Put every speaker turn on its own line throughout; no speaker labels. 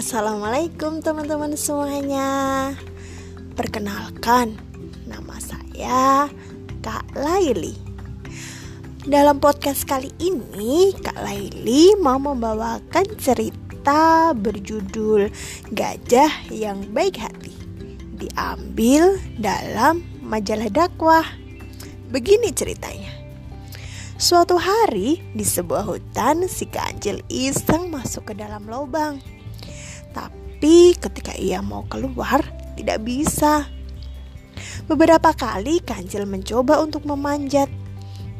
Assalamualaikum teman-teman semuanya. Perkenalkan Nama saya Kak Laili. Dalam podcast kali ini Kak Laili mau membawakan cerita berjudul Gajah yang Baik Hati Diambil dalam majalah dakwah. Begini ceritanya. Suatu hari di sebuah hutan si kancil iseng masuk ke dalam lubang tapi ketika ia mau keluar, tidak bisa. Beberapa kali kancil mencoba untuk memanjat,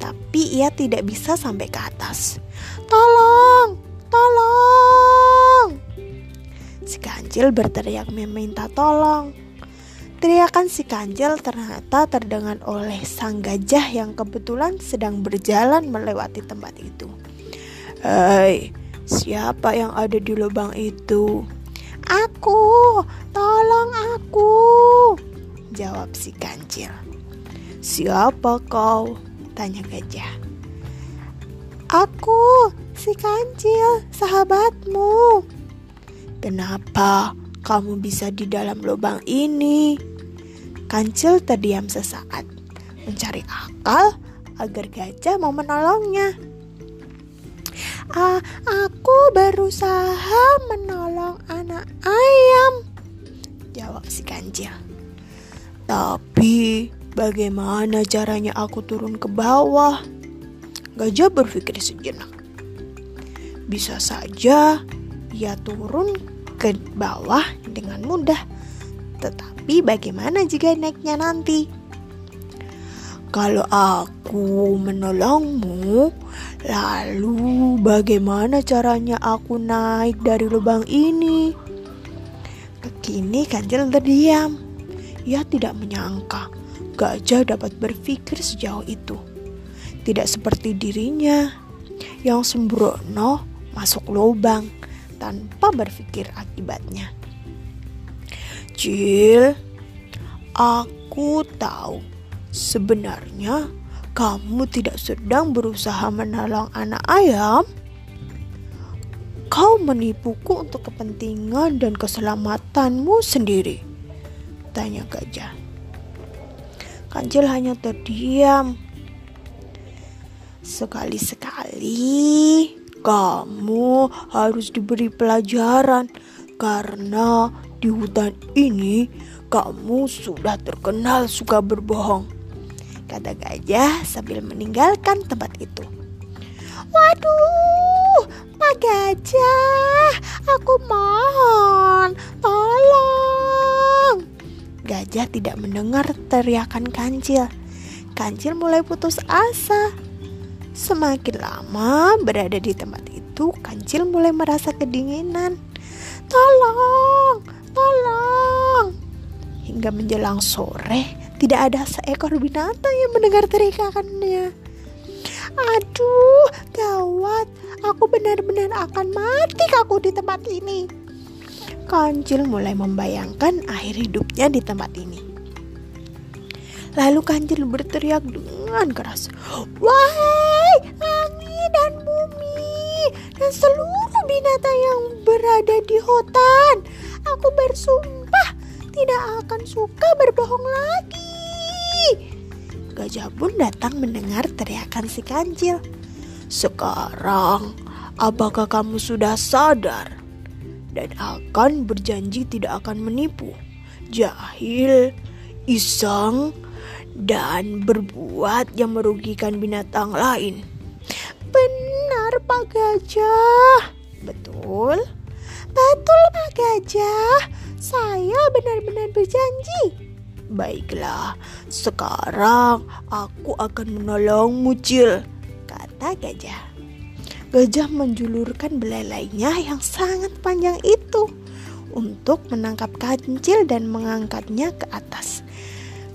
tapi ia tidak bisa sampai ke atas. Tolong, tolong! Si kancil berteriak meminta tolong. Teriakan si kancil ternyata terdengar oleh sang gajah yang kebetulan sedang berjalan melewati tempat itu. Hei, siapa yang ada di lubang itu? Aku, tolong aku, jawab si kancil. Siapa kau? tanya gajah. Aku, si kancil, sahabatmu. Kenapa kamu bisa di dalam lubang ini? Kancil terdiam sesaat, mencari akal agar gajah mau menolongnya. Ah, aku berusaha menolong kancil. Tapi bagaimana caranya aku turun ke bawah? Gajah berpikir sejenak. Bisa saja ia turun ke bawah dengan mudah. Tetapi bagaimana jika naiknya nanti? Kalau aku menolongmu, lalu bagaimana caranya aku naik dari lubang ini? Kini kancil terdiam. Ia tidak menyangka gajah dapat berpikir sejauh itu. Tidak seperti dirinya yang sembrono masuk lubang tanpa berpikir akibatnya. Cil, aku tahu Sebenarnya kamu tidak sedang berusaha menolong anak ayam. Kau menipuku untuk kepentingan dan keselamatanmu sendiri. Tanya gajah. Kancil hanya terdiam. Sekali-sekali kamu harus diberi pelajaran karena di hutan ini kamu sudah terkenal suka berbohong kata gajah sambil meninggalkan tempat itu. Waduh, Pak Gajah, aku mohon, tolong. Gajah tidak mendengar teriakan kancil. Kancil mulai putus asa. Semakin lama berada di tempat itu, kancil mulai merasa kedinginan. Tolong, tolong. Hingga menjelang sore, tidak ada seekor binatang yang mendengar teriakannya. Aduh, gawat. Aku benar-benar akan mati aku di tempat ini. Kancil mulai membayangkan akhir hidupnya di tempat ini. Lalu Kancil berteriak dengan keras. Wahai langit dan bumi dan seluruh binatang yang berada di hutan. Aku bersumpah tidak akan suka berbohong lagi. Gajah pun datang mendengar teriakan si kancil. Sekarang, apakah kamu sudah sadar dan akan berjanji tidak akan menipu, jahil, iseng, dan berbuat yang merugikan binatang lain? Benar, Pak Gajah. Betul. Betul, Pak Gajah. Saya benar-benar berjanji. Baiklah, sekarang aku akan menolongmu, Cil, kata gajah. Gajah menjulurkan belalainya yang sangat panjang itu untuk menangkap kancil dan mengangkatnya ke atas.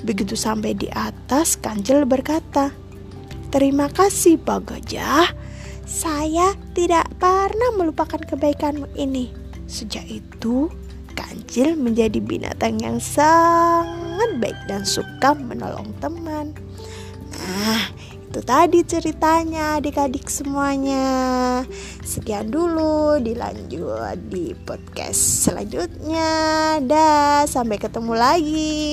Begitu sampai di atas, kancil berkata, Terima kasih, Pak Gajah. Saya tidak pernah melupakan kebaikanmu ini. Sejak itu, kancil menjadi binatang yang sangat baik dan suka menolong teman. Nah, Itu tadi ceritanya adik-adik semuanya. Sekian dulu dilanjut di podcast selanjutnya. Dah, sampai ketemu lagi.